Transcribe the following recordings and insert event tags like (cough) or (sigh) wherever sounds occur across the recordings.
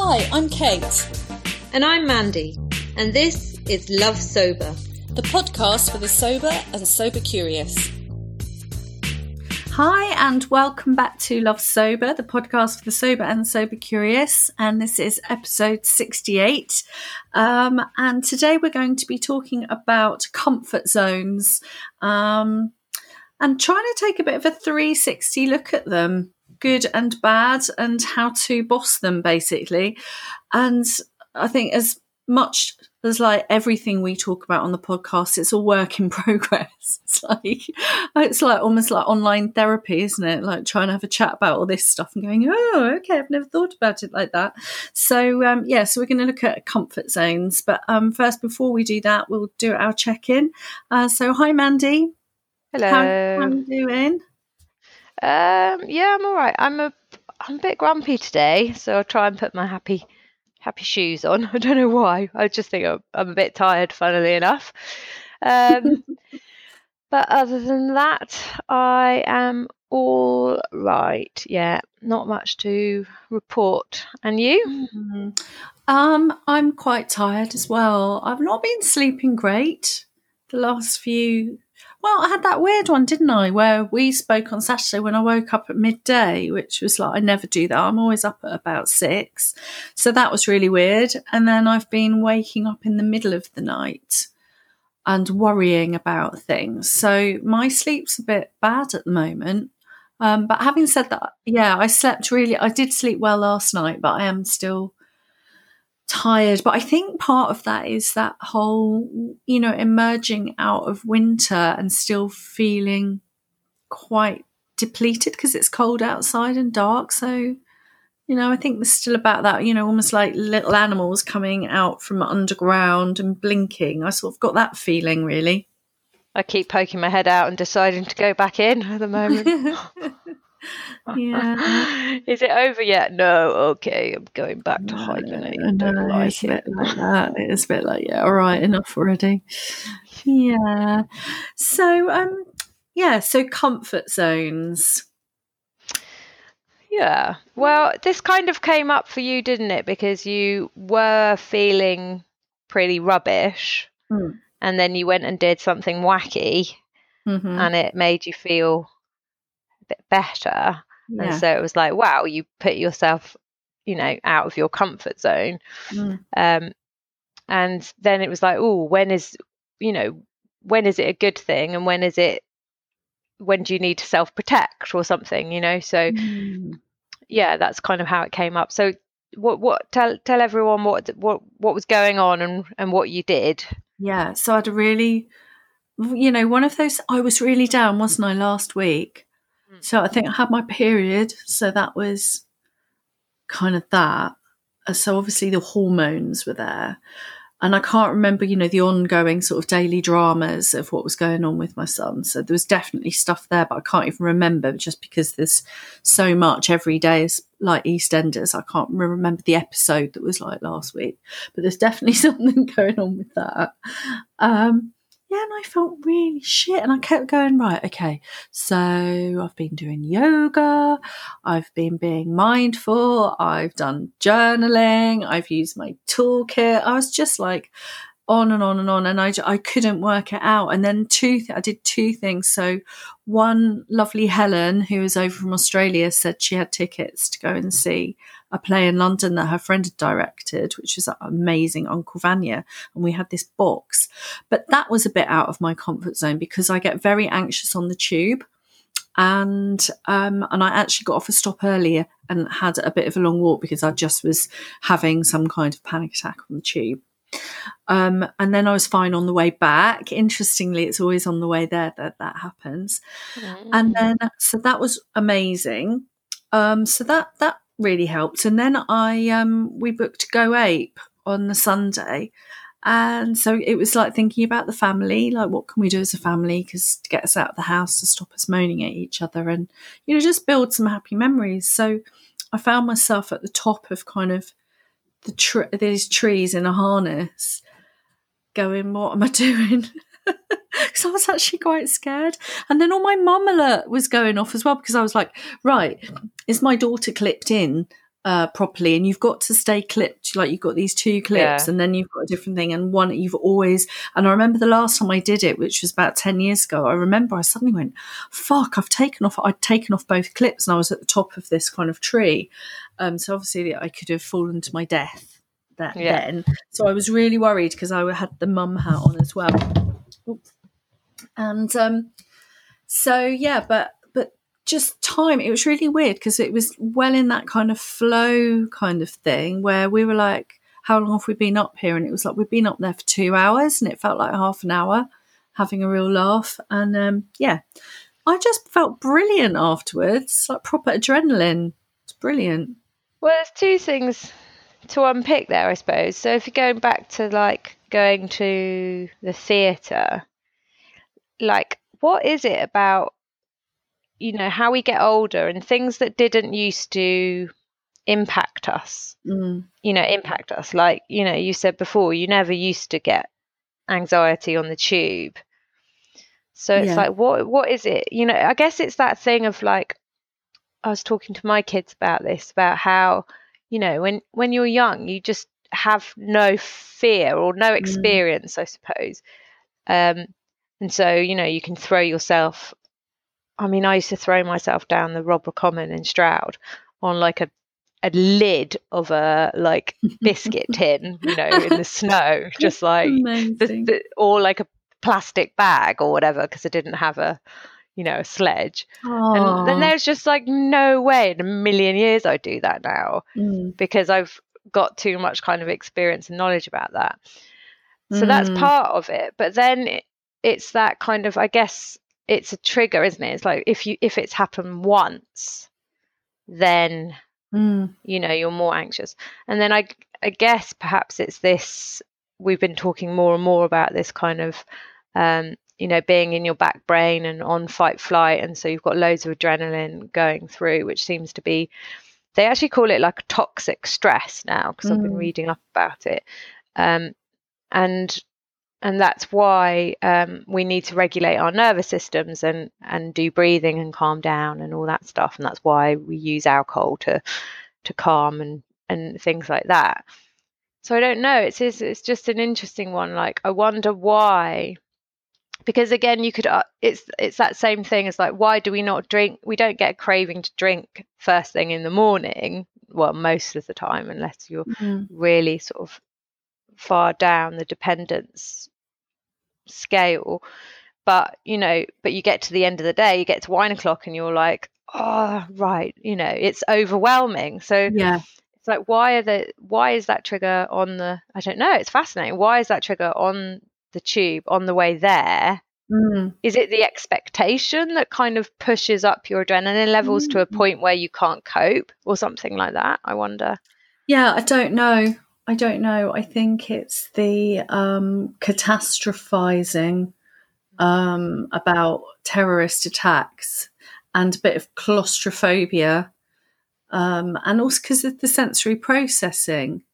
Hi, I'm Kate. And I'm Mandy, and this is Love Sober, the podcast for the sober and sober curious. Hi, and welcome back to Love Sober, the podcast for the sober and sober curious. And this is episode 68. Um, and today we're going to be talking about comfort zones um, and trying to take a bit of a 360 look at them good and bad and how to boss them basically. And i think as much as like everything we talk about on the podcast it's a work in (laughs) progress. It's like it's like almost like online therapy isn't it? Like trying to have a chat about all this stuff and going oh okay i've never thought about it like that. So um yeah so we're going to look at comfort zones. But um first before we do that we'll do our check-in. Uh, so hi mandy. Hello how, how are you doing um, yeah, I'm all right. I'm a I'm a bit grumpy today, so I'll try and put my happy happy shoes on. (laughs) I don't know why. I just think I'm, I'm a bit tired, funnily enough. Um, (laughs) but other than that, I am all right. Yeah, not much to report. And you? Mm-hmm. Um, I'm quite tired as well. I've not been sleeping great the last few well, I had that weird one, didn't I? Where we spoke on Saturday when I woke up at midday, which was like, I never do that. I'm always up at about six. So that was really weird. And then I've been waking up in the middle of the night and worrying about things. So my sleep's a bit bad at the moment. Um, but having said that, yeah, I slept really, I did sleep well last night, but I am still tired. But I think part of that is that whole, you know, emerging out of winter and still feeling quite depleted because it's cold outside and dark. So, you know, I think there's still about that, you know, almost like little animals coming out from underground and blinking. I sort of got that feeling really. I keep poking my head out and deciding to go back in at the moment. (laughs) (laughs) yeah. (laughs) Is it over yet? No. Okay, I'm going back to hibernate. No, no, like it's it. a bit like that. It's a bit like, yeah, all right, enough already. Yeah. So, um, yeah. So comfort zones. Yeah. Well, this kind of came up for you, didn't it? Because you were feeling pretty rubbish, mm. and then you went and did something wacky, mm-hmm. and it made you feel bit better. Yeah. And so it was like, wow, you put yourself, you know, out of your comfort zone. Mm. Um, and then it was like, oh, when is, you know, when is it a good thing and when is it, when do you need to self protect or something, you know? So, mm. yeah, that's kind of how it came up. So, what, what, tell, tell everyone what, what, what was going on and, and what you did. Yeah. So I'd really, you know, one of those, I was really down, wasn't I, last week? So I think I had my period, so that was kind of that. Uh, so obviously the hormones were there. And I can't remember, you know, the ongoing sort of daily dramas of what was going on with my son. So there was definitely stuff there, but I can't even remember just because there's so much every day is like EastEnders. I can't remember the episode that was like last week, but there's definitely (laughs) something going on with that. Um, yeah, and I felt really shit. And I kept going, right, okay, so I've been doing yoga, I've been being mindful, I've done journaling, I've used my toolkit. I was just like on and on and on, and I, I couldn't work it out. And then two, I did two things. So one lovely Helen, who was over from Australia, said she had tickets to go and see a play in London that her friend had directed, which was amazing, Uncle Vanya. And we had this box. But that was a bit out of my comfort zone because I get very anxious on the tube. And um, and I actually got off a stop earlier and had a bit of a long walk because I just was having some kind of panic attack on the tube. Um, and then I was fine on the way back. Interestingly, it's always on the way there that that happens. And then, so that was amazing. Um, so that that really helped. And then I um, we booked Go Ape on the Sunday. And so it was like thinking about the family, like what can we do as a family because to get us out of the house, to stop us moaning at each other, and you know just build some happy memories. So I found myself at the top of kind of the tr- these trees in a harness, going, "What am I (laughs) doing?" (laughs) because I was actually quite scared. And then all my mum alert was going off as well because I was like, right, is my daughter clipped in? uh, properly and you've got to stay clipped like you've got these two clips Yeah. and then you've got a different thing and one you've always and i remember the last time i did it which was about 10 years ago i remember i suddenly went fuck i've taken off i'd taken off both clips and i was at the top of this kind of tree um, so obviously i could have fallen to my death that Yeah. then so i was really worried because i had the mum hat on as well Oops. And um so yeah but but just time it was really weird because it was well in that kind of flow kind of thing where we were like how long have we been up here? And it was like we've been up there for two hours and it felt like half an hour having a real laugh. And um yeah i just felt brilliant afterwards like proper adrenaline. It's brilliant. Well, there's two things to unpick there, I suppose. So if you're going back to like going to the theatre, like what is it about, you know, how we get older and things that didn't used to impact us, mm. you know, impact us? Like, you know, you said before, you never used to get anxiety on the tube. So it's Yeah. like, what what is it? You know, I guess it's that thing of like, I was talking to my kids about this, about how, you know, when when you're young, you just have no fear or no experience, I suppose. Um, and so, you know, you can throw yourself. I mean, I used to throw myself down the Rodborough Common in Stroud on like a a lid of a like biscuit (laughs) tin, you know, in the snow, just like the, the, or like a plastic bag or whatever, because I didn't have a, you know, a sledge. And then there's just like no way in a million years I'd do that now Mm. because I've got too much kind of experience and knowledge about that. So that's Mm. part of it. But then it, it's that kind of, I guess it's a trigger, isn't it? It's like if you if it's happened once, then Mm. you know you're more anxious. And then I I guess perhaps it's this. We've been talking more and more about this kind of um, you know, being in your back brain and on fight flight. And so you've got loads of adrenaline going through, which seems to be, they actually call it like toxic stress now because I've been Mm. reading up about it. Um, and and that's why um, we need to regulate our nervous systems and and do breathing and calm down and all that stuff. And that's why we use alcohol to to calm and and things like that. So I don't know. It's it's, it's just an interesting one. Like I wonder why because again you could uh, it's it's that same thing as like why do we not drink we don't get a craving to drink first thing in the morning well most of the time unless you're Mm. really sort of far down the dependence scale but you know but you get to the end of the day you get to wine o'clock and you're like oh right you know it's overwhelming so Yeah. it's like why are the why is that trigger on the i don't know it's fascinating why is that trigger on the tube on the way there Mm. is it the expectation that kind of pushes up your adrenaline levels to a Mm. point where you can't cope or something like that i wonder Yeah, I don't know. I don't know. I think it's the um, catastrophizing um, about terrorist attacks and a bit of claustrophobia, um, and also because of the sensory processing.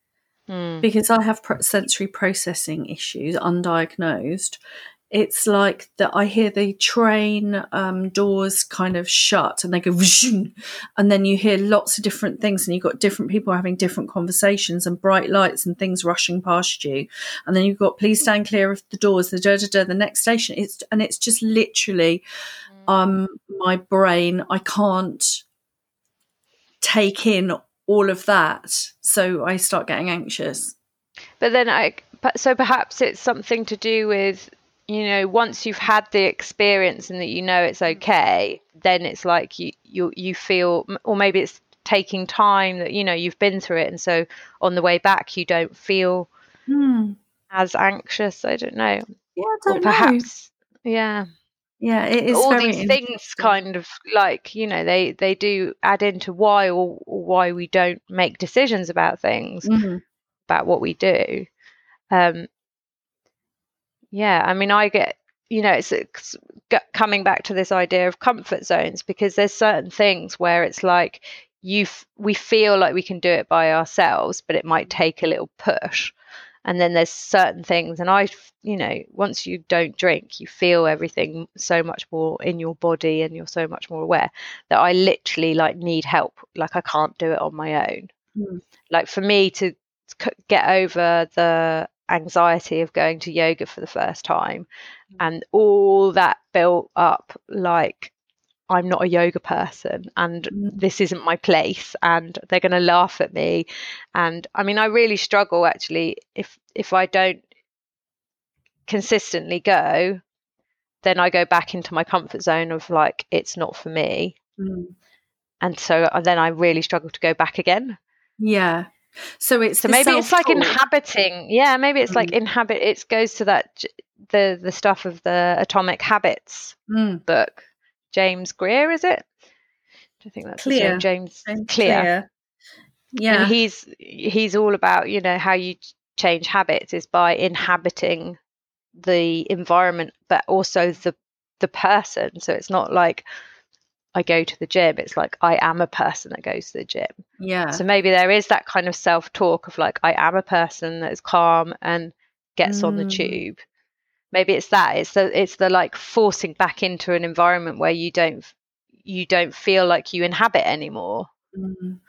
Hmm. Because I have pro- sensory processing issues, undiagnosed. It's like that. I hear the train um, doors kind of shut, and they go, and then you hear lots of different things, and you've got different people having different conversations, and bright lights and things rushing past you, and then you've got "Please stand clear of the doors." The da da da. The next station. It's and it's just literally, um, my brain. I can't take in all of that, so I start getting anxious. But then I, but- so perhaps it's something to do with, you know, once you've had the experience and that you know it's okay, then it's like you you you feel, or maybe it's taking time that you know you've been through it, and so on the way back you don't feel Hmm. as anxious. I don't know, Yeah, don't know. perhaps, yeah. Yeah, it is all very these things kind of like you know they they do add into why or, or why we don't make decisions about things Mhm. about what we do um yeah i mean i get you know it's, it's coming back to this idea of comfort zones because there's certain things where it's like you f- we feel like we can do it by ourselves but it might take a little push. And then there's certain things and i you know once you don't drink you feel everything so much more in your body and you're so much more aware that i literally like need help. Like i can't do it on my own. Mm. Like for me to get over the anxiety of going to yoga for the first time and all that built up like I'm not a yoga person and Mm. this isn't my place and they're going to laugh at me and I mean I really struggle actually if if I don't consistently go then I go back into my comfort zone of like it's not for me Mm. and so uh, then I really struggle to go back again Yeah. So it's so maybe it's like inhabiting yeah maybe it's like Mm. inhabit it goes to that the the stuff of the atomic habits Mm. book James Greer is it I think that's Clear. James James Clear Clear. Yeah. and he's he's all about you know how you change habits is by inhabiting the environment but also the the person so it's not like i go to the gym it's like i am a person that goes to the gym yeah. so maybe there is that kind of self talk of like i am a person that is calm and gets on the Mm. tube maybe it's that it's the it's the like forcing back into an environment where you don't you don't feel like you inhabit anymore Mm.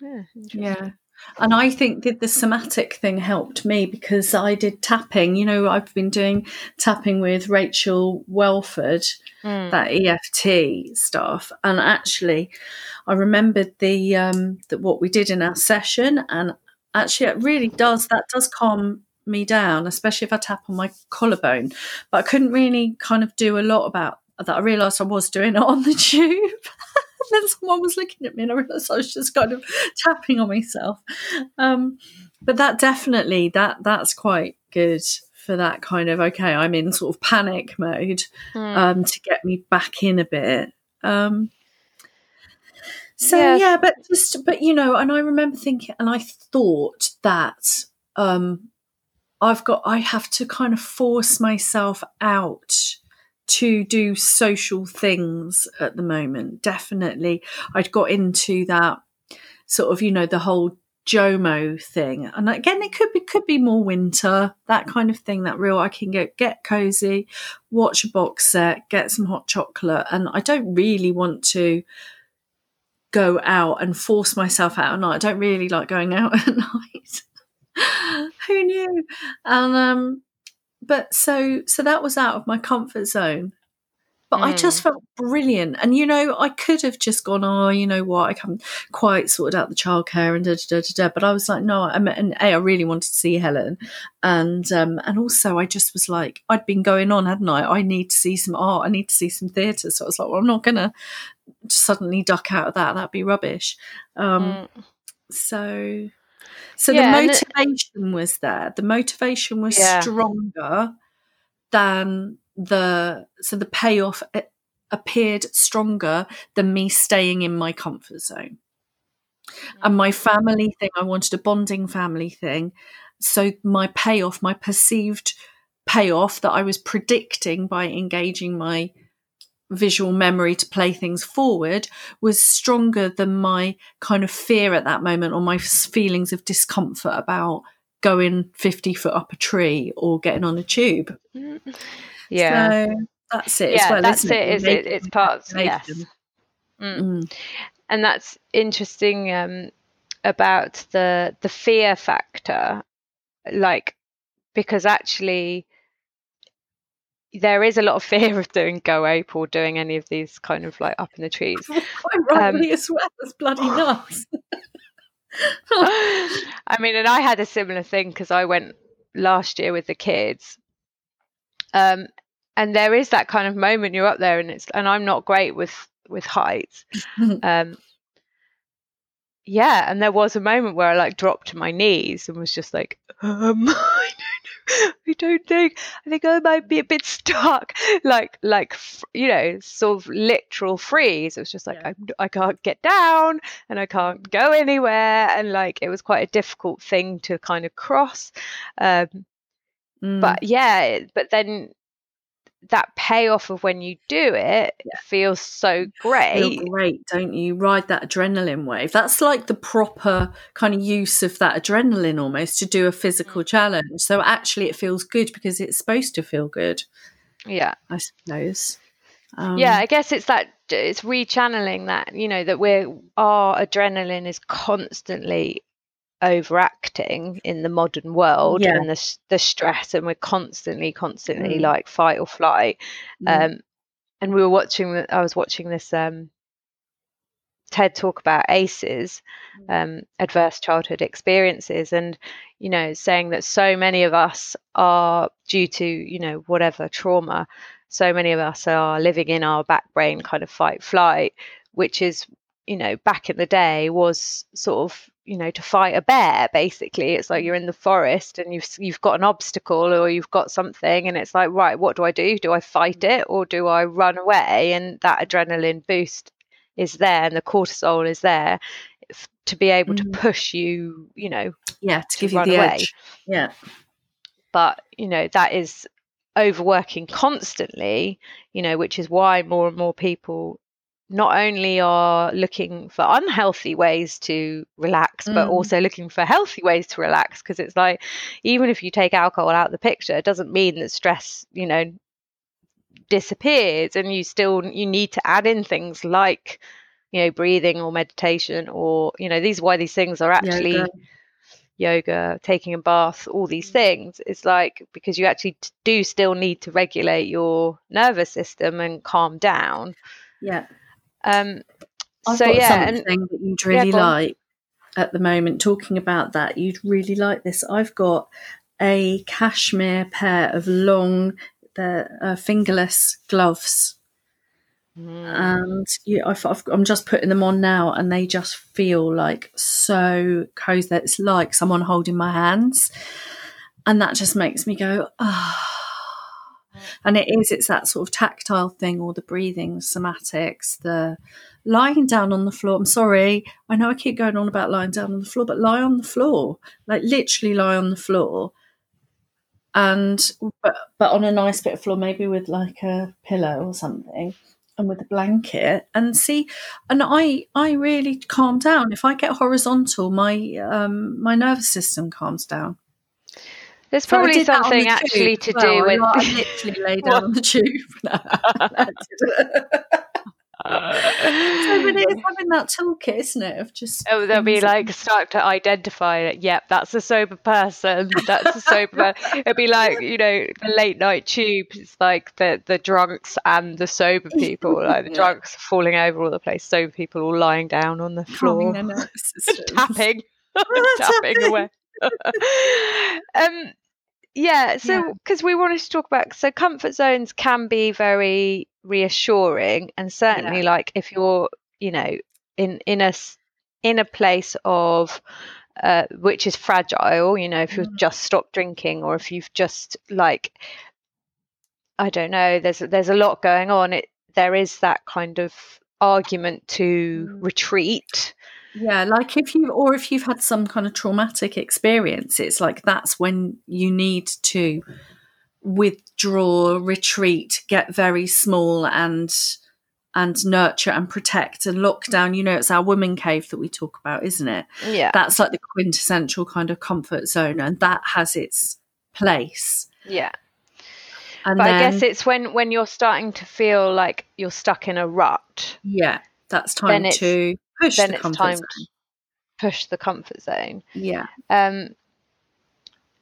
yeah. Yeah. And I think that the somatic thing helped me because I did tapping. You know, I've been doing tapping with Rachel Welford, Mm. that EFT stuff. And actually, I remembered the um, that what we did in our session, and actually, it really does that does calm me down, especially if I tap on my collarbone. But I couldn't really kind of do a lot about that. I realised I was doing it on the (laughs) tube. And (laughs) then someone was looking at me and I realised I was just kind of (laughs) tapping on myself. Um, but that definitely that that's quite good for that kind of okay, I'm in sort of panic mode Mm. um, to get me back in a bit. Um, so Yes. yeah, but just but you know, and I remember thinking, and I thought that um, I've got I have to kind of force myself out to do social things at the moment. Definitely, I'd got into that sort of you know the whole Jomo thing, and again, it could be could be more winter that kind of thing. That real I can get get cozy, watch a box set, get some hot chocolate, and I don't really want to go out and force myself out at night. I don't really like going out (laughs) at night. Who knew? And um, but so so that was out of my comfort zone. But I just felt brilliant, and you know, I could have just gone, oh, you know what, I haven't quite sorted out the childcare and da da da da. da. But I was like, no, I mean, a, I really wanted to see Helen, and um, and also I just was like, I'd been going on, hadn't I? I need to see some art, I need to see some theatre. So I was like, well, I'm not gonna suddenly duck out of that. That'd be rubbish. Um, Mm. so, so Yeah, the and it- motivation was there. The motivation was Yeah. stronger than the so the payoff eh, appeared stronger than me staying in my comfort zone. And my mm. family thing, I wanted a bonding family thing. So my payoff, my perceived payoff that I was predicting by engaging my visual memory to play things forward was stronger than my kind of fear at that moment or my feelings of discomfort about going 50 foot up a tree or getting on a tube. (laughs) yeah So that's it as yeah well. that's isn't it is it it's parts yes. Mm. Mm. and that's interesting um about the the fear factor like because actually there is a lot of fear of doing go ape or doing any of these kind of like up in the trees (laughs) Quite rightly as well as bloody (laughs) nuts. I mean, and I had a similar thing because I went last year with the kids. Um, and there is that kind of moment you're up there, and it's and I'm not great with with heights. (laughs) Um, yeah, and there was a moment where I like dropped to my knees and was just like, um, I know, (laughs) I don't think, I think I might be a bit stuck, (laughs) like like you know, sort of literal freeze. It was just like Yeah. I, I can't get down and I can't go anywhere, and like it was quite a difficult thing to kind of cross. Um, Mm. but yeah, but then that payoff of when you do it feels so great. feel great. great, don't you? Ride that adrenaline wave. That's like the proper kind of use of that adrenaline almost to do a physical Mm. challenge. So actually, it feels good because it's supposed to feel good, Yeah. I suppose. Um, yeah, I guess it's that it's rechanneling that you know that we're our adrenaline is constantly overacting in the modern world Yeah. and the the stress and we're constantly constantly Mm. like fight or flight yeah. um and we were watching I was watching this um TED talk about ACEs um adverse childhood experiences and you know saying that so many of us are due to you know whatever trauma so many of us are living in our back brain kind of fight flight which is you know back in the day was sort of you know to fight a bear basically it's like you're in the forest and you've you've got an obstacle or you've got something and it's like right what do I do do I fight it or do I run away and that adrenaline boost is there and the cortisol is there to be able Mhm. to push you you know yeah, to to give you the away. edge. Yeah. but you know that is overworking constantly you know which is why more and more people not only are looking for unhealthy ways to relax but Mm. also looking for healthy ways to relax because it's like even if you take alcohol out of the picture it doesn't mean that stress you know disappears and you still you need to add in things like you know breathing or meditation or you know these why these things are actually Yoga. yoga, taking a bath, all these things. It's like because you actually do still need to regulate your nervous system and calm down. Yeah. Um, I've so yeah, and that you'd really on. like at the moment. Talking about that, you'd really like this. I've got a cashmere pair of long, the uh, fingerless gloves, Mm, and I've, I've, I'm just putting them on now, and they just feel like so cozy. that It's like someone holding my hands, and that just makes me go ah. And it is, it's that sort of tactile thing, or the breathing, the somatics, the lying down on the floor. I'm sorry, I know I keep going on about lying down on the floor, but lie on the floor, like literally lie on the floor. And but but on a nice bit of floor, maybe with like a pillow or something, and with a blanket, and see. And I I really calm down if I get horizontal. My um my nervous system calms down. There's So probably something the actually tube to well. do with. I (laughs) literally lay down on the tube. (laughs) so, but it is having that toolkit, isn't it? Of just Oh, they'll be like start to identify it. Yep, that's a sober person. That's a sober. It'll be like you know the late night tube. It's like the the drunks and the sober people. Like the drunks are falling over all the place. Sober people all lying down on the floor. their nervous (laughs) systems. tapping, tapping away. (laughs) um, yeah. So, Yeah. because we wanted to talk about, so comfort zones can be very reassuring, and certainly, like if you're, you know, in in a in a place of uh, which is fragile, you know, if you've Mm. just stopped drinking or if you've just like, I don't know, there's there's a lot going on. It there is that kind of argument to Mm. retreat. Yeah, like if you or if you've had some kind of traumatic experience, it's like that's when you need to withdraw, retreat, get very small and and nurture and protect and lock down. You know, it's our woman cave that we talk about, isn't it? Yeah. That's like the quintessential kind of comfort zone, and that has its place. Yeah. And But then, I guess it's when when you're starting to feel like you're stuck in a rut, yeah, that's time to push then the it's time zone. to push the comfort zone. Yeah, Um,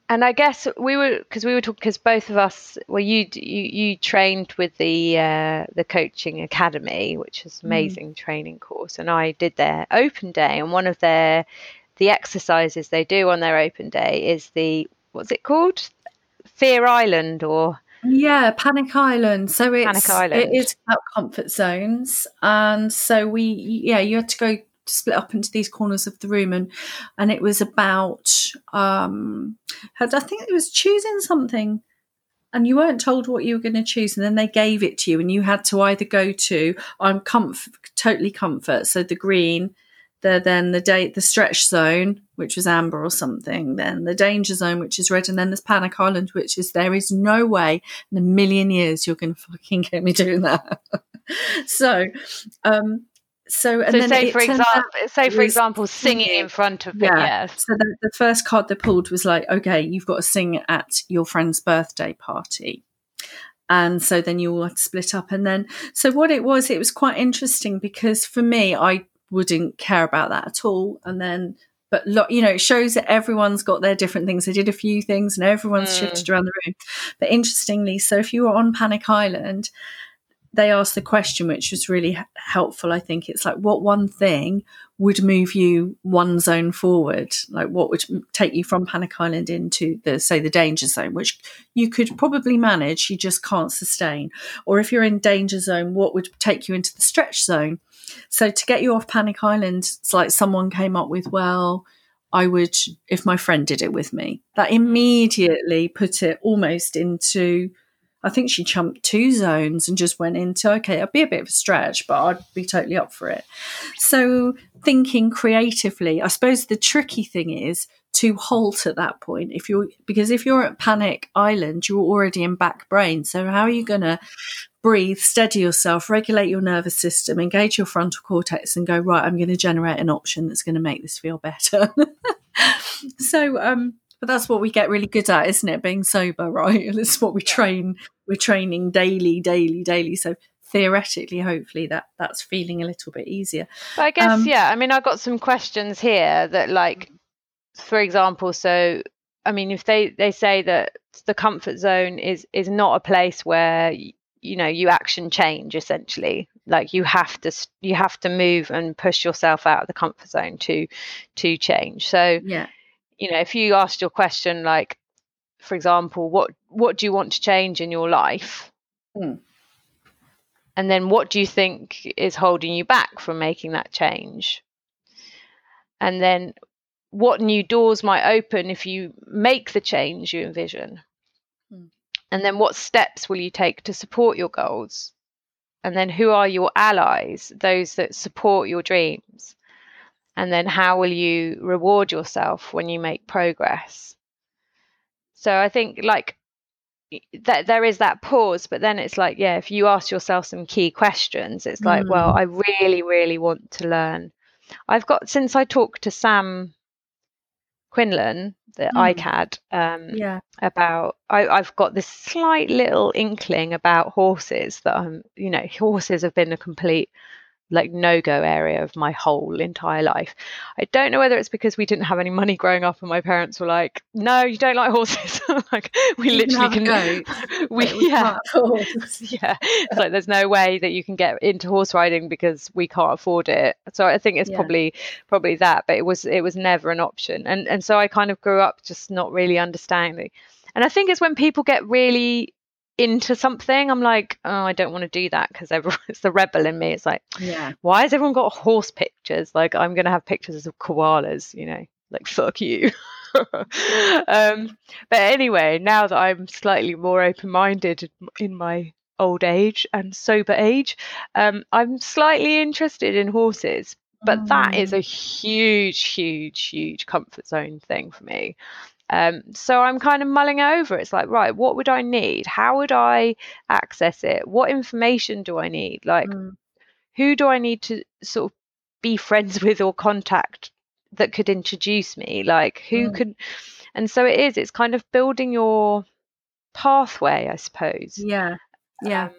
and I guess we were because we were talking because both of us, well, you you you trained with the uh, the coaching academy, which is Mm. amazing training course, and I did their open day, and one of their the exercises they do on their open day is the what's it called, Fear Island or Yeah, Panic Island. So it's Panic Island. it is about comfort zones, and so we yeah you had to go split up into these corners of the room, and and it was about um had- I think it was choosing something. And you weren't told what you were going to choose, and then they gave it to you, and you had to either go to I'm comf- totally comfort, so the green, the then the date the stretch zone, which was amber or something, then the danger zone, which is red, and then there's panic island, which is there is no way in a million years you're going to fucking get me doing that. (laughs) so, um, so and so then say for example, say for example, singing in front of Yeah. yes, so the, the first card they pulled was like, okay, you've got to sing at your friend's birthday party. and so then you all had to split up and then so what it was it was quite interesting because for me i wouldn't care about that at all. And then but lo- you know it shows that everyone's got their different things. They did a few things and everyone's Mm. shifted around the room. But interestingly so if you were on panic island they asked the question which was really helpful i think. It's like what one thing would move you one zone forward? Like what would take you from panic island into the say the danger zone which you could probably manage you just can't sustain. Or if you're in danger zone what would take you into the stretch zone? So to get you off panic island it's like someone came up with well i would if my friend did it with me. That immediately put it almost into I think she chumped two zones and just went into okay, it'd be a bit of a stretch, but I'd be totally up for it. So thinking creatively, I suppose the tricky thing is to halt at that point. If you're because if you're at panic island, you're already in back brain. So how are you gonna breathe, steady yourself, regulate your nervous system, engage your frontal cortex, and go right? I'm going to generate an option that's going to make this feel better. (laughs) so um but that's what we get really good at, isn't it? Being sober, (laughs) right? That's what we train. We're training daily, daily, daily. So theoretically, hopefully, that that's feeling a little bit easier. But I guess, Um, yeah, I mean, I've got some questions here that, like, for example, so, I mean, if they, they say that the comfort zone is, is not a place where, you know, you action change essentially, like you have to, you have to move and push yourself out of the comfort zone to, to change. So, Yeah, you know, if you asked your question, like, for example, what, what do you want to change in your life? Hmm. And then what do you think is holding you back from making that change? And then what new doors might open if you make the change you envision? Hmm. And then what steps will you take to support your goals? And then who are your allies, those that support your dreams? And then how will you reward yourself when you make progress? So I think like that there is that pause, but then it's like, yeah, if you ask yourself some key questions, it's like, well, I really, really want to learn. I've got since I talked to Sam Quinlan, the Mm. ICAD, um, yeah, about I, I've got this slight little inkling about horses that I'm, you know, horses have been a complete like no go area of my whole entire life. I don't know whether it's because we didn't have any money growing up and my parents were like, no, you don't like horses. (laughs) like we You literally have a can, (laughs) we, we yeah, can't (laughs) yeah. It's like there's no way that you can get into horse riding because we can't afford it. So I think it's Yeah. probably probably that, but it was it was never an option. And and so I kind of grew up just not really understanding. And I think it's when people get really into something, I'm like, oh, I don't want to do that because everyone (laughs) it's the rebel in me. It's like, yeah, why has everyone got horse pictures? Like I'm gonna have pictures of koalas, you know, like fuck you. (laughs) um, but anyway, now that I'm slightly more open-minded in my old age and sober age, um, I'm slightly interested in horses. But that is Mm. a huge, huge, huge comfort zone thing for me. Um, so I'm kind of mulling it over. It's like, right, what would I need? How would I access it? What information do I need? Like, Mm. who do I need to sort of be (laughs) friends with or contact that could introduce me? Like, who Mm. could? And so it is. It's kind of building your pathway, I suppose. yeah, yeah. Um,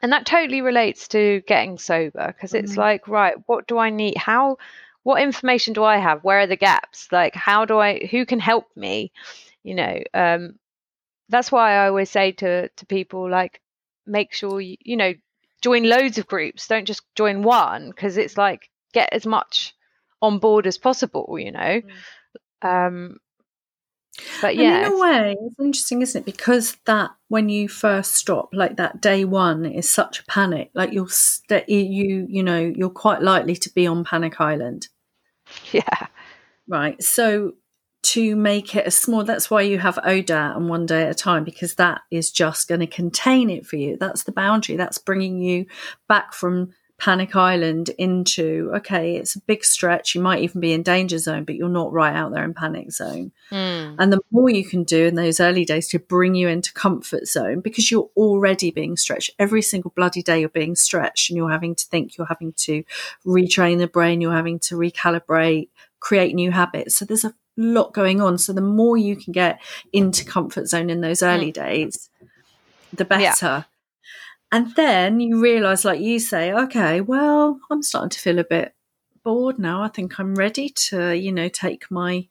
and that totally relates to getting sober because it's Mhm. like, right, what do I need? How, what information do I have? Where are the gaps? Like, how do I, who can help me? You know, um, that's why I always say to, to people, like, make sure you, you know, join loads of groups. Don't just join one because it's like, get as much on board as possible, you know? Um, but And yeah, in a way, it's interesting, isn't it? Because that when you first stop, like that day one, is such a panic. Like you're st- you you know you're quite likely to be on panic island, (laughs) yeah, right? So to make it a small, that's why you have ODAT and one day at a time because that is just going to contain it for you. That's the boundary. That's bringing you back from panic island into okay it's a big stretch you might even be in danger zone but you're not right out there in panic zone. Mm. and the more you can do in those early days to bring you into comfort zone because you're already being stretched. Every single bloody day you're being stretched and you're having to think you're having to retrain the brain you're having to recalibrate create new habits. So there's a lot going on. So the more you can get into comfort zone in those early days the better. And then you realize, like you say, okay, well, I'm starting to feel a bit bored now. I think I'm ready to, you know, take my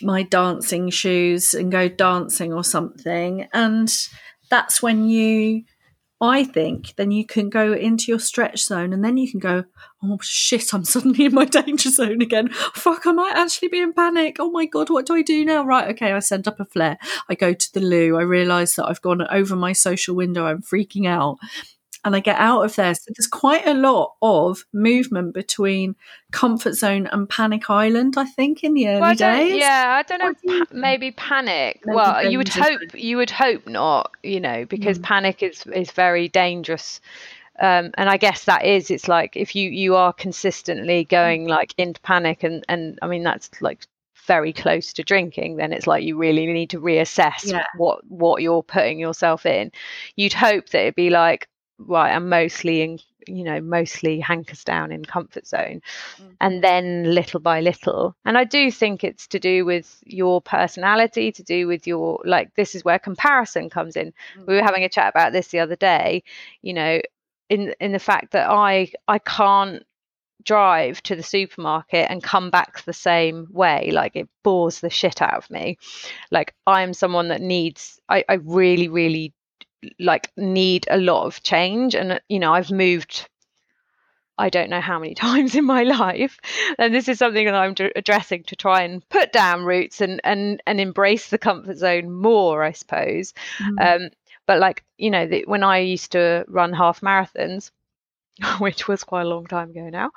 my dancing shoes and go dancing or something. And that's when you I think then you can go into your stretch zone and then you can go, oh shit, I'm suddenly in my (laughs) danger zone again. Fuck, I might actually be in panic. Oh my God, what do I do now? Right, okay, I send up a flare. I go to the loo. I realise that I've gone over my social window. I'm freaking out and I get out of there. So there's quite a lot of movement between comfort zone and panic island. I think in the early well, days. Yeah, I don't know. Pa- maybe panic. Maybe well, you would hope you would hope not. You know, because mm. panic is is very dangerous. Um, and I guess that is it's like if you you are consistently going like into panic and and I mean that's like very close to drinking then it's like you really need to reassess yeah. what what you're putting yourself in you'd hope that it'd be like right i'm mostly in you know mostly hankers down in comfort zone mm. and then little by little and i do think it's to do with your personality to do with your like this is where comparison comes in mm. we were having a chat about this the other day you know in in the fact that i i can't drive to the supermarket and come back the same way like it bores the shit out of me like i'm someone that needs i, I really really like need a lot of change and you know i've moved i don't know how many (laughs) times in my life and this is something that i'm addressing to try and put down roots and and and embrace the comfort zone more i suppose mm. um but like you know the, when i used to run half marathons (laughs) which was quite a long time ago now.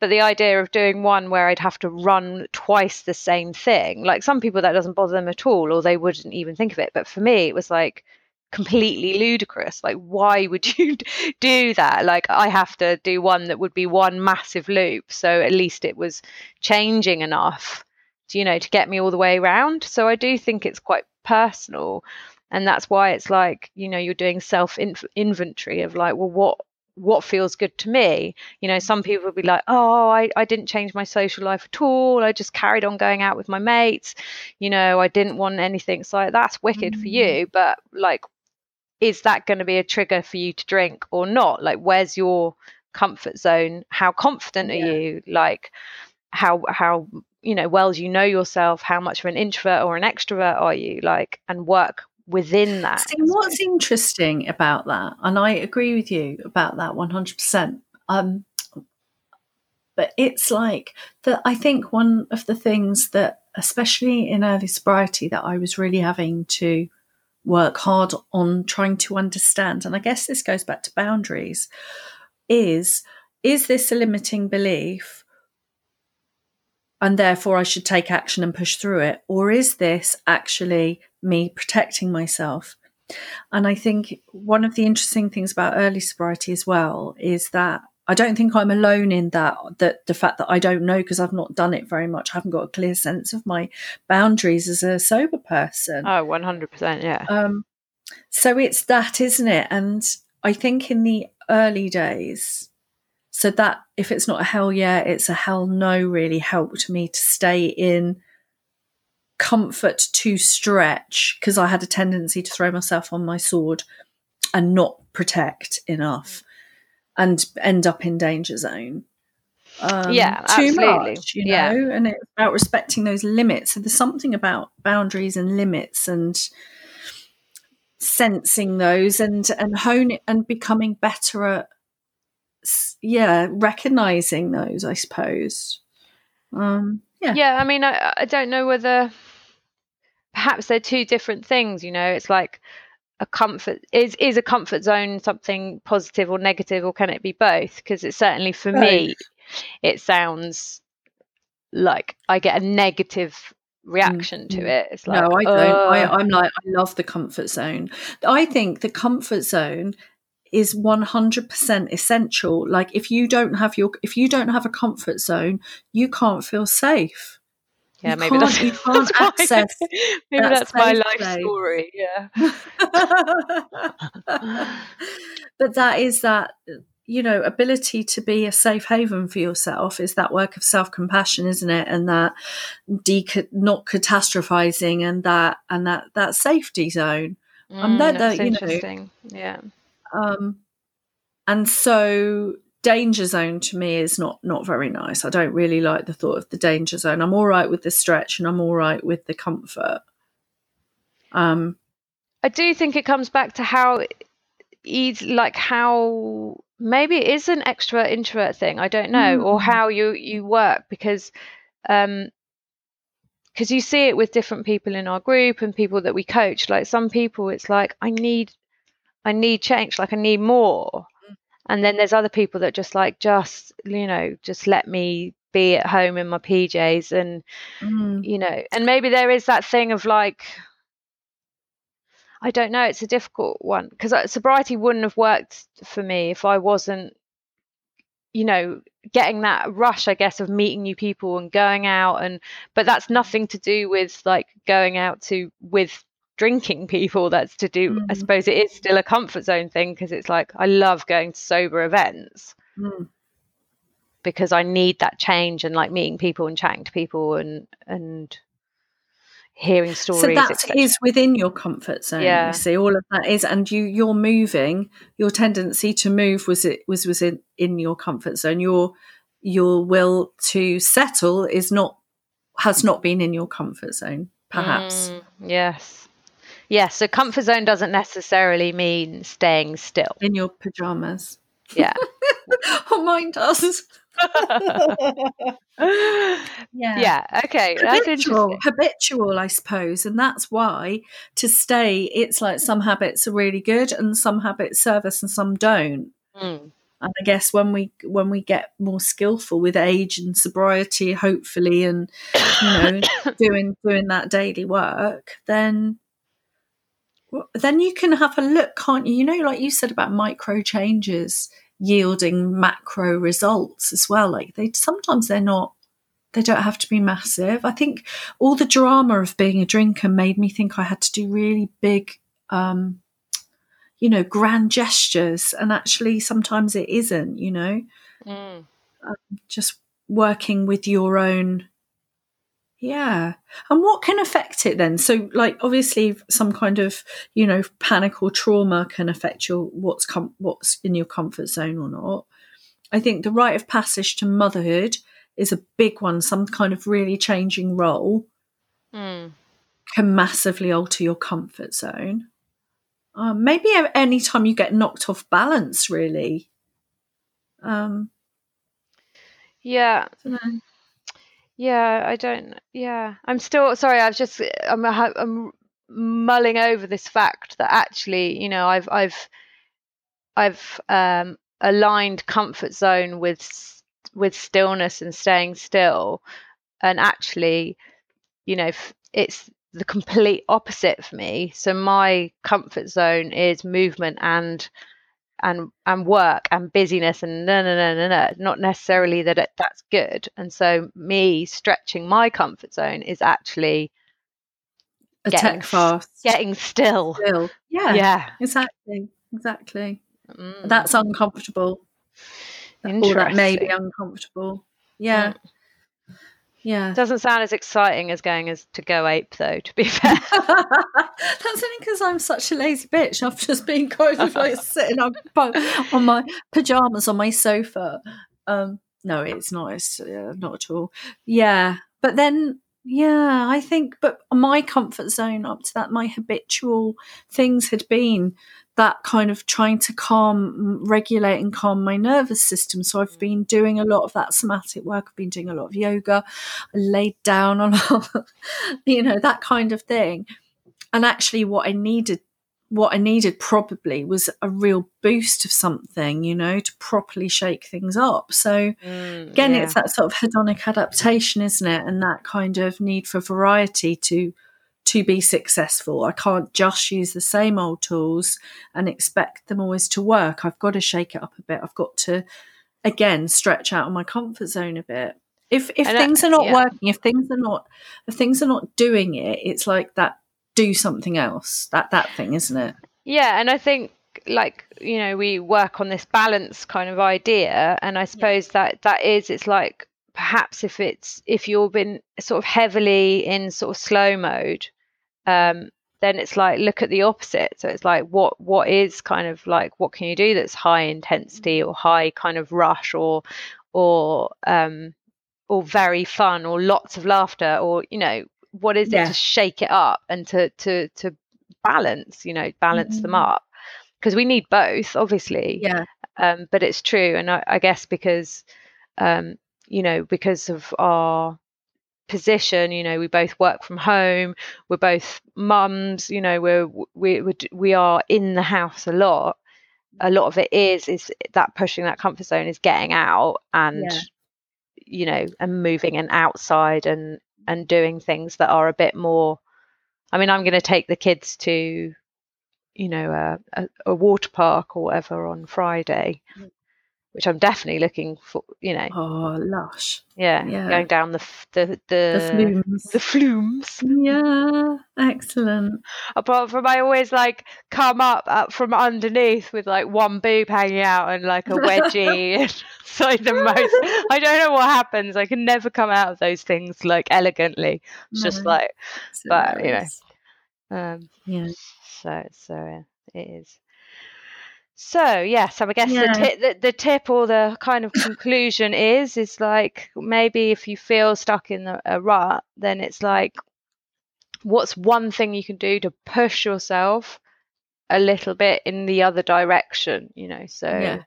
But the idea of doing one where I'd have to run twice the same thing, like some people that doesn't bother them at all, or they wouldn't even think of it. But for me, it was like, completely ludicrous. Like, why would (laughs) you do that? Like, I have to do one that would be one massive loop. So at least it was changing enough, to, you know, to get me all the way around. So I do think it's quite personal. And that's why it's like, you know, you're doing self inventory of like, well, what what feels good to me. You know, some people would be like, oh, I, I didn't change my social life at all. I just carried on going out with my mates. You know, I didn't want anything. So that's wicked mm. for you. But like, is that going to be a trigger for you to drink or not? Like, where's your comfort zone? How confident yeah. are you? Like, how how you know well do you know yourself? How much of an introvert or an extrovert are you? Like, and work within that. See, what's interesting about that, and I agree with you about that one hundred percent. Um, but it's like that. I think one of the things that, especially in early sobriety, that I was really having to work hard on trying to understand, and I guess this goes back to boundaries, is is this a limiting belief? And therefore, I should take action and push through it? Or is this actually me protecting myself? And I think one of the interesting things about early sobriety as well is that I don't think I'm alone in that. That the fact that I don't know because I've not done it very much, I haven't got a clear sense of my boundaries as a sober person. Oh, 100%. Yeah. Um, so it's that, isn't it? And I think in the early days, so that if it's not a hell yeah, it's a hell no, really helped me to stay in comfort to stretch because I had a tendency to throw myself on my sword and not protect enough and end up in danger zone. Um, yeah, too absolutely. much, you know, yeah. and it's about respecting those limits. So there's something about boundaries and limits and sensing those and and hone it and becoming better at yeah recognizing those i suppose um yeah yeah i mean i, I don't know whether perhaps they're two different things you know it's like a comfort is is a comfort zone something positive or negative or can it be both because it's certainly for both. me it sounds like i get a negative reaction mm-hmm. to mm. it it's like no i don't I, i'm like i love the comfort zone i think the comfort zone is 100% essential like if you don't have your if you don't have a comfort zone you can't feel safe yeah, you maybe that's, you can't that's (laughs) access. (laughs) maybe that that's my life story. Yeah, (laughs) but that is that you know ability to be a safe haven for yourself is that work of self compassion, isn't it? And that de- not catastrophizing and that and that that safety zone. Um, Mm, that- that, that's you know, interesting. yeah. Um, and so danger zone to me is not not very nice. I don't really like the thought of the danger zone. I'm all right with the stretch and I'm all right with the comfort. Um, I do think it comes back to how easy, like how maybe it is an extrovert introvert thing. I don't know, or Mm. how you you work because um because you see it with different people in our group and people that we coach. Like some people, it's like I need I need change, like I need more, and then there's other people that just like just you know just let me be at home in my PJs and mm, you know and maybe there is that thing of like i don't know it's a difficult one because sobriety wouldn't have worked for me if i wasn't you know getting that rush i guess of meeting new people and going out and but that's nothing to do with like going out to with drinking people that's to do i Mm. suppose it is still a comfort zone thing because it's like i love going to sober events mm. because I need that change and like meeting people and chatting to people and and hearing stories. So that is within your comfort zone. Yeah. You see, all of that is, and you you're moving. Your tendency to move was it was was in, in your comfort zone. Your your will to settle is not has not been in your comfort zone. Perhaps. Mm, yes. Yes. So comfort zone doesn't necessarily mean staying still. In your pajamas. Yeah. (laughs) oh, mine does. (laughs) yeah. Okay. Habitual, habitual, I suppose, and that's why to stay, it's like some habits are really good and some habits serve us and some don't. Mm. And I guess when we when we get more skillful with age and sobriety, hopefully, and you know, (coughs) doing doing that daily work, then then you can have a look, can't you? You know, like you said about micro changes yielding macro results as well. Like they sometimes they're not they don't have to be massive. I think all the drama of being a drinker made me think I had to do really big um you know grand gestures and actually sometimes it isn't, you know. Mm. Just working with your own yeah. And what can affect it then? So like obviously some kind of, you know, panic or trauma can affect your what's com- what's in your comfort zone or not. I think the rite of passage to motherhood is a big one, some kind of really changing role Mm. can massively alter your comfort zone. Um, maybe any time you get knocked off balance, really. Um, Yeah. Yeah, I don't. Yeah, I'm still sorry. I've just I'm I'm mulling over this fact that actually, you know, I've I've I've um, aligned comfort zone with with stillness and staying still, and actually, you know, it's the complete opposite for me. So my comfort zone is movement and and and work and busyness and no no no no no not necessarily that it, that's good and so me stretching my comfort zone is actually a Getting tech fast. getting still Still. Yeah, yeah exactly. Exactly. Mm. That's uncomfortable. Or that may be uncomfortable. Yeah. Yeah. doesn't sound as exciting as going as to go ape though to be (laughs) fair (laughs) That's only because I'm such a lazy bitch. I've just been kind of like (laughs) sitting on, on my pajamas on my sofa. Um, no, it's not. It's uh, not at all. Yeah, but then yeah, I think. But my comfort zone up to that, my habitual things had been that kind of trying to calm, regulate, and calm my nervous system. So I've been doing a lot of that somatic work. I've been doing a lot of yoga. I laid down on, (laughs) you know, that kind of thing and actually what i needed what i needed probably was a real boost of something you know to properly shake things up so Mm, again yeah. it's that sort of hedonic adaptation isn't it and that kind of need for variety to to be successful. I can't just use the same old tools and expect them always to work. I've got to shake it up a bit. I've got to again stretch out of my comfort zone a bit. If if And, uh, things are not yeah. working if things are not if things are not doing it it's like that do something else. That that thing isn't it? Yeah, and I think like you know we work on this balance kind of idea, and I suppose that that is it's like perhaps if it's if you've been sort of heavily in sort of slow mode, um, then it's like look at the opposite so it's like what what is kind of like what can you do that's high intensity or high kind of rush or or um or very fun or lots of laughter or you know what is Yeah. it to shake it up and to to to balance you know balance them Mhm. up because we need both obviously Yeah. um, but it's true and I, I guess because um, you know because of our position you know we both work from home we're both mums you know we're we we we are in the house a lot a lot of it is is that pushing that comfort zone is getting out and Yeah. you know and moving and outside and and doing things that are a bit more i mean i'm going to take the kids to you know a, a, a water park or whatever on friday Mm. Which i'm definitely looking for you know Oh, lush. yeah, yeah. going down the the the The flumes. the flumes yeah. Excellent. apart from I always like come up, up from underneath with like one boob hanging out and like a wedgie. (laughs) it's like (laughs) the most. I don't know what happens. I can never come out of those things like elegantly. It's just No. like But, you know. Um. Yeah. So so uh, it is. So yeah, so I guess Yeah. the, ti- the the tip or the kind of (coughs) conclusion is is like maybe if you feel stuck in a, a rut, then it's like what's one thing you can do to push yourself a little bit in the other direction, you know? So Yeah.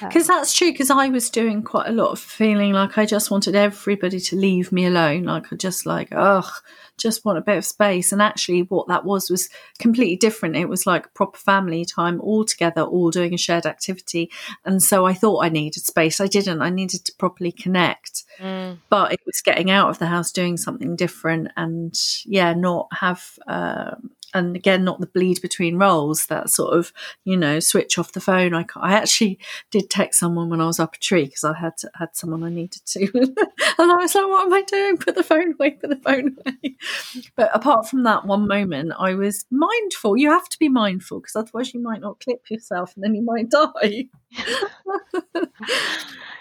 Because that's true. Because I was doing quite a lot of feeling like I just wanted everybody to leave me alone. Like I just like, ugh, just want a bit of space. And actually, what that was was completely different. It was like proper family time, all together, all doing a shared activity. And so I thought I needed space. I didn't. I needed to properly connect. mm, But it was getting out of the house, doing something different, and yeah, not have. Um, and again, not the bleed between roles. That sort of, you know, switch off the phone. I, I actually did text someone when I was up a tree because I had to, had someone I needed to, (laughs) and I was like, "What am I doing? Put the phone away. Put the phone away." But apart from that one moment, I was mindful. You have to be mindful because otherwise you might not clip yourself, and then you might die. (laughs)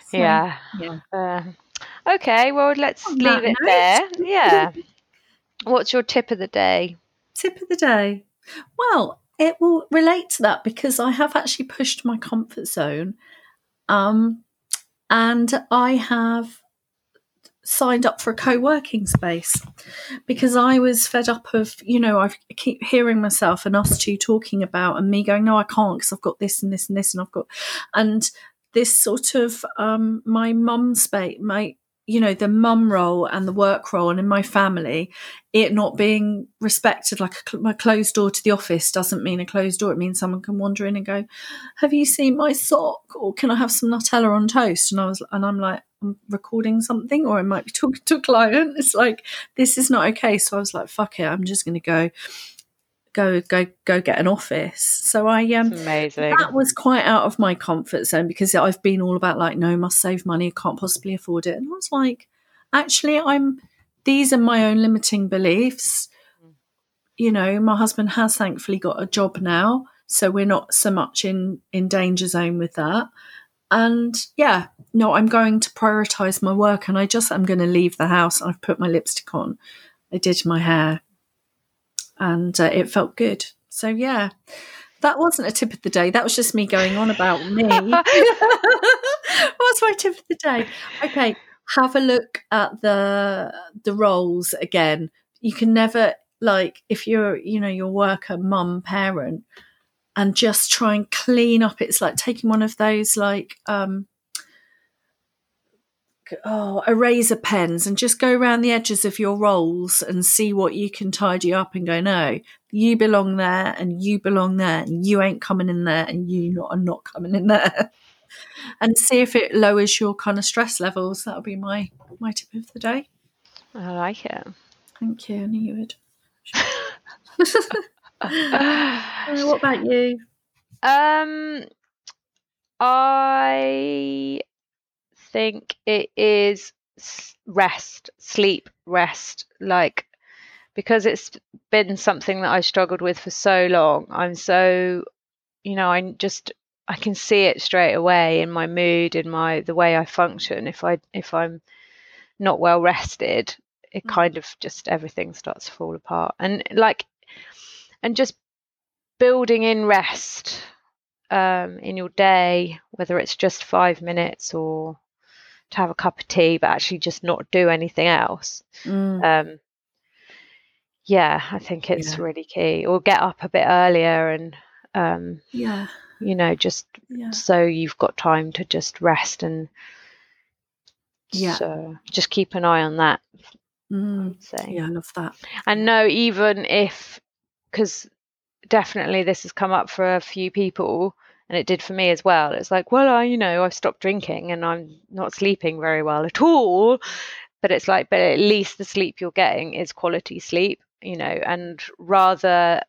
So, yeah. yeah. Uh, okay, well let's leave it note. there. Yeah. What's your tip of the day? Tip of the day. Well, it will relate to that because I have actually pushed my comfort zone. Um, and I have signed up for a co-working space because I was fed up of, you know, I keep hearing myself and us two talking about and me going, no, I can't because I've got this and this and this and I've got, and this sort of um, my mum space, my you know the mum role and the work role, and in my family, it not mm. being respected like a, cl- a closed door to the office doesn't mean a closed door. It means someone can wander in and go, "Have you seen my sock?" or "Can I have some Nutella on toast?" And I was, and I'm like, I'm recording something, or I might be talking to a client. It's like this is not okay. So I was like, "Fuck it, I'm just going to go." Go, go, go! Get an office. So I um, Amazing. that was quite out of my comfort zone because I've been all about like, no, must save money, can't possibly afford it. And I was like, actually, I'm these are my own limiting beliefs. You know, my husband has thankfully got a job now, so we're not so much in in danger zone with that. And yeah, no, I'm going to prioritize my work, and I just I'm going to leave the house. I've put my lipstick on, I did my hair, and uh, it felt good. So yeah, that wasn't a tip of the day. That was just me going on about me. (laughs) (laughs) What's my tip of the day? Okay, have a look at the the roles again. You can never like if you're you know your worker, mum, parent, and just try and clean up. It's like taking one of those like um oh eraser pens and just go around the edges of your rolls and see what you can tidy up and go no you belong there and you belong there and you ain't coming in there and you not are not coming in there. (laughs) And see if it lowers your kind of stress levels. That'll be my my tip of the day. I like it. thank you i knew you would. (laughs) What about you? Um, I think it is rest, sleep, rest. Like because it's been something that I struggled with for so long. I'm so, you know, I just I can see it straight away in my mood, in my the way I function. If I if I'm not well rested, it Mm. kind of just everything starts to fall apart. And like and just building in rest um, in your day, whether it's just five minutes or to have a cup of tea, but actually just not do anything else. Mm. Um, yeah, I think it's Yeah. really key. Or get up a bit earlier and, um, yeah. you know, just Yeah. so you've got time to just rest and Yeah. so just keep an eye on that. Mm. Yeah, I love that. And no, even if, because definitely this has come up for a few people, and it did for me as well. It's like, well, I, you know, I've stopped drinking and I'm not sleeping very well at all. But it's like, but at least the sleep you're getting is quality sleep, you know, and rather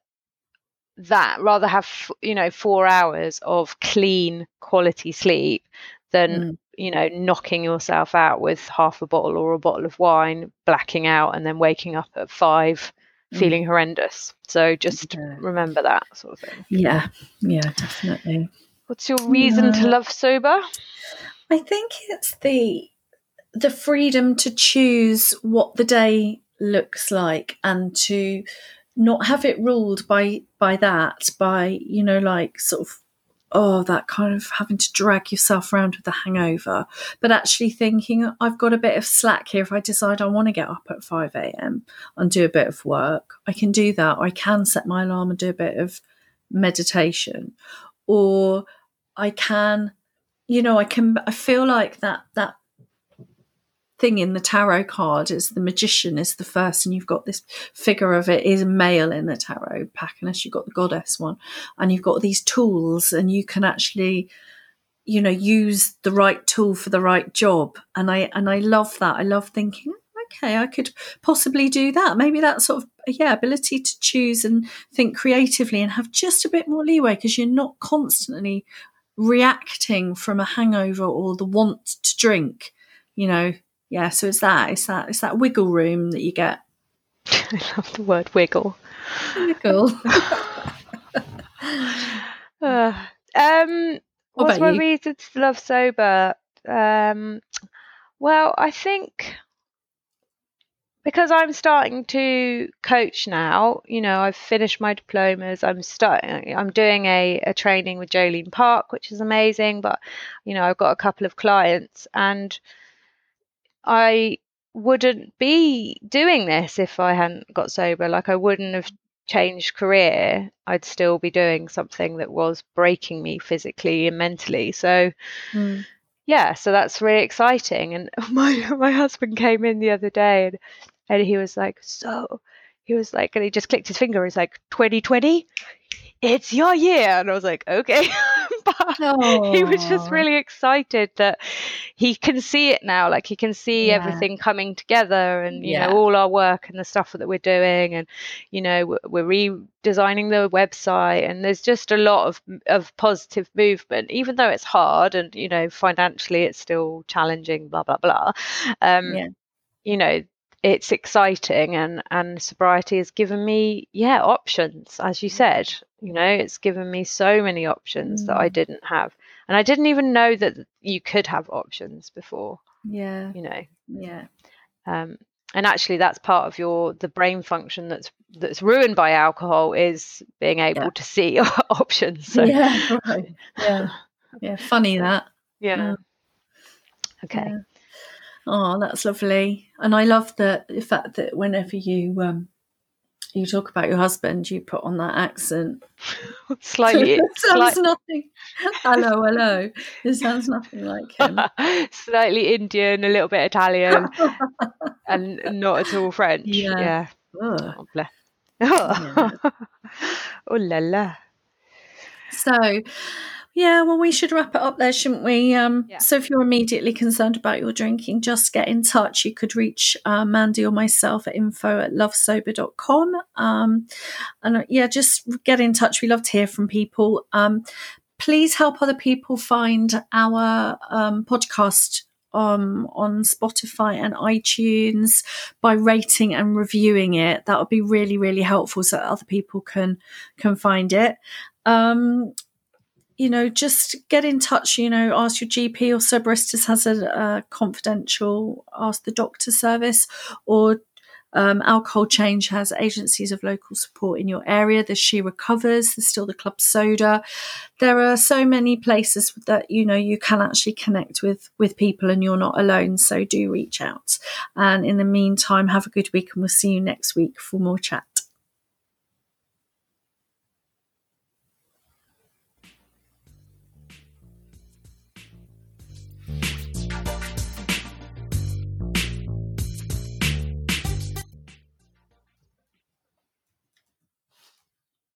that, rather have, you know, four hours of clean quality sleep than Mm. you know, knocking yourself out with half a bottle or a bottle of wine, blacking out, and then waking up at five. Mm. feeling horrendous. So just Yeah. remember that sort of thing. Yeah. Yeah, definitely. What's your reason to love sober? I think it's the the freedom to choose what the day looks like and to not have it ruled by by that by you know like sort of oh that kind of having to drag yourself around with the hangover. But actually thinking i've got a bit of slack here. If i decide i want to get up at 5am and do a bit of work i can do that. I can set my alarm and do a bit of meditation. Or i can you know i can i feel like that that thing in the tarot card is the magician is the first and you've got this figure of it is male in the tarot pack unless you've got the goddess one and you've got these tools and you can actually you know use the right tool for the right job. And i and i love that. I love thinking okay i could possibly do that. Maybe that sort of yeah ability to choose and think creatively and have just a bit more leeway because you're not constantly reacting from a hangover or the want to drink you know yeah so it's that it's that it's that wiggle room that you get (laughs) I love the word wiggle. wiggle (laughs) (laughs) Uh, um, What what's my you? reason to love sober? Um, well, I think because I'm starting to coach now, you know, I've finished my diplomas. I'm starting. I'm doing a, a training with Jolene Park, which is amazing. But you know, I've got a couple of clients, and I wouldn't be doing this if I hadn't got sober. Like I wouldn't have changed career. I'd still be doing something that was breaking me physically and mentally. So Mm. yeah, so that's really exciting. And (laughs) my my husband came in the other day and and he was like, so he was like, and he just clicked his finger. He's like, 2020, it's your year. And I was like, okay. (laughs) but (laughs) he was just really excited that he can see it now. Like he can see Yeah. everything coming together and, you Yeah. know, all our work and the stuff that we're doing. And, you know, we're- we're redesigning the website and there's just a lot of, of positive movement, even though it's hard and, you know, financially it's still challenging, blah, blah, blah. Um, Yeah. you know, it's exciting and and sobriety has given me yeah options as you said you know it's given me so many options that I Mm. didn't have. And I didn't even know that you could have options before yeah. you know. Yeah. Um and actually that's part of your the brain function that's that's ruined by alcohol is being able Yeah. to see (laughs) options. So yeah right. Yeah. Yeah funny (laughs) that. yeah. Mm. okay. Yeah. Oh, that's lovely. And I love the, the fact that whenever you um you talk about your husband, you put on that accent. (laughs) slightly (laughs) it sounds slight- nothing. Hello, hello. It sounds nothing like him. (laughs) slightly Indian, a little bit Italian, and not at all French. Yeah. Yeah. Oh, bless. Yeah. oh la la. So, yeah, well, we should wrap it up there, shouldn't we? Um, Yeah. So, if you're immediately concerned about your drinking, just get in touch. You could reach uh, Mandy or myself at info at lovesober.com. Um, and uh, yeah, just get in touch. We love to hear from people. Um, please help other people find our um, podcast um, on Spotify and iTunes by rating and reviewing it. That would be really, really helpful so that other people can can find it. Um, you know, just get in touch. You know, ask your GP or Soberistas has a, a confidential ask the doctor service, or Um, Alcohol Change has agencies of local support in your area. There's She Recovers. There's still the Club Soda. There are so many places that you know you can actually connect with with people, and you're not alone. So do reach out. And in the meantime, have a good week, and we'll see you next week for more chat.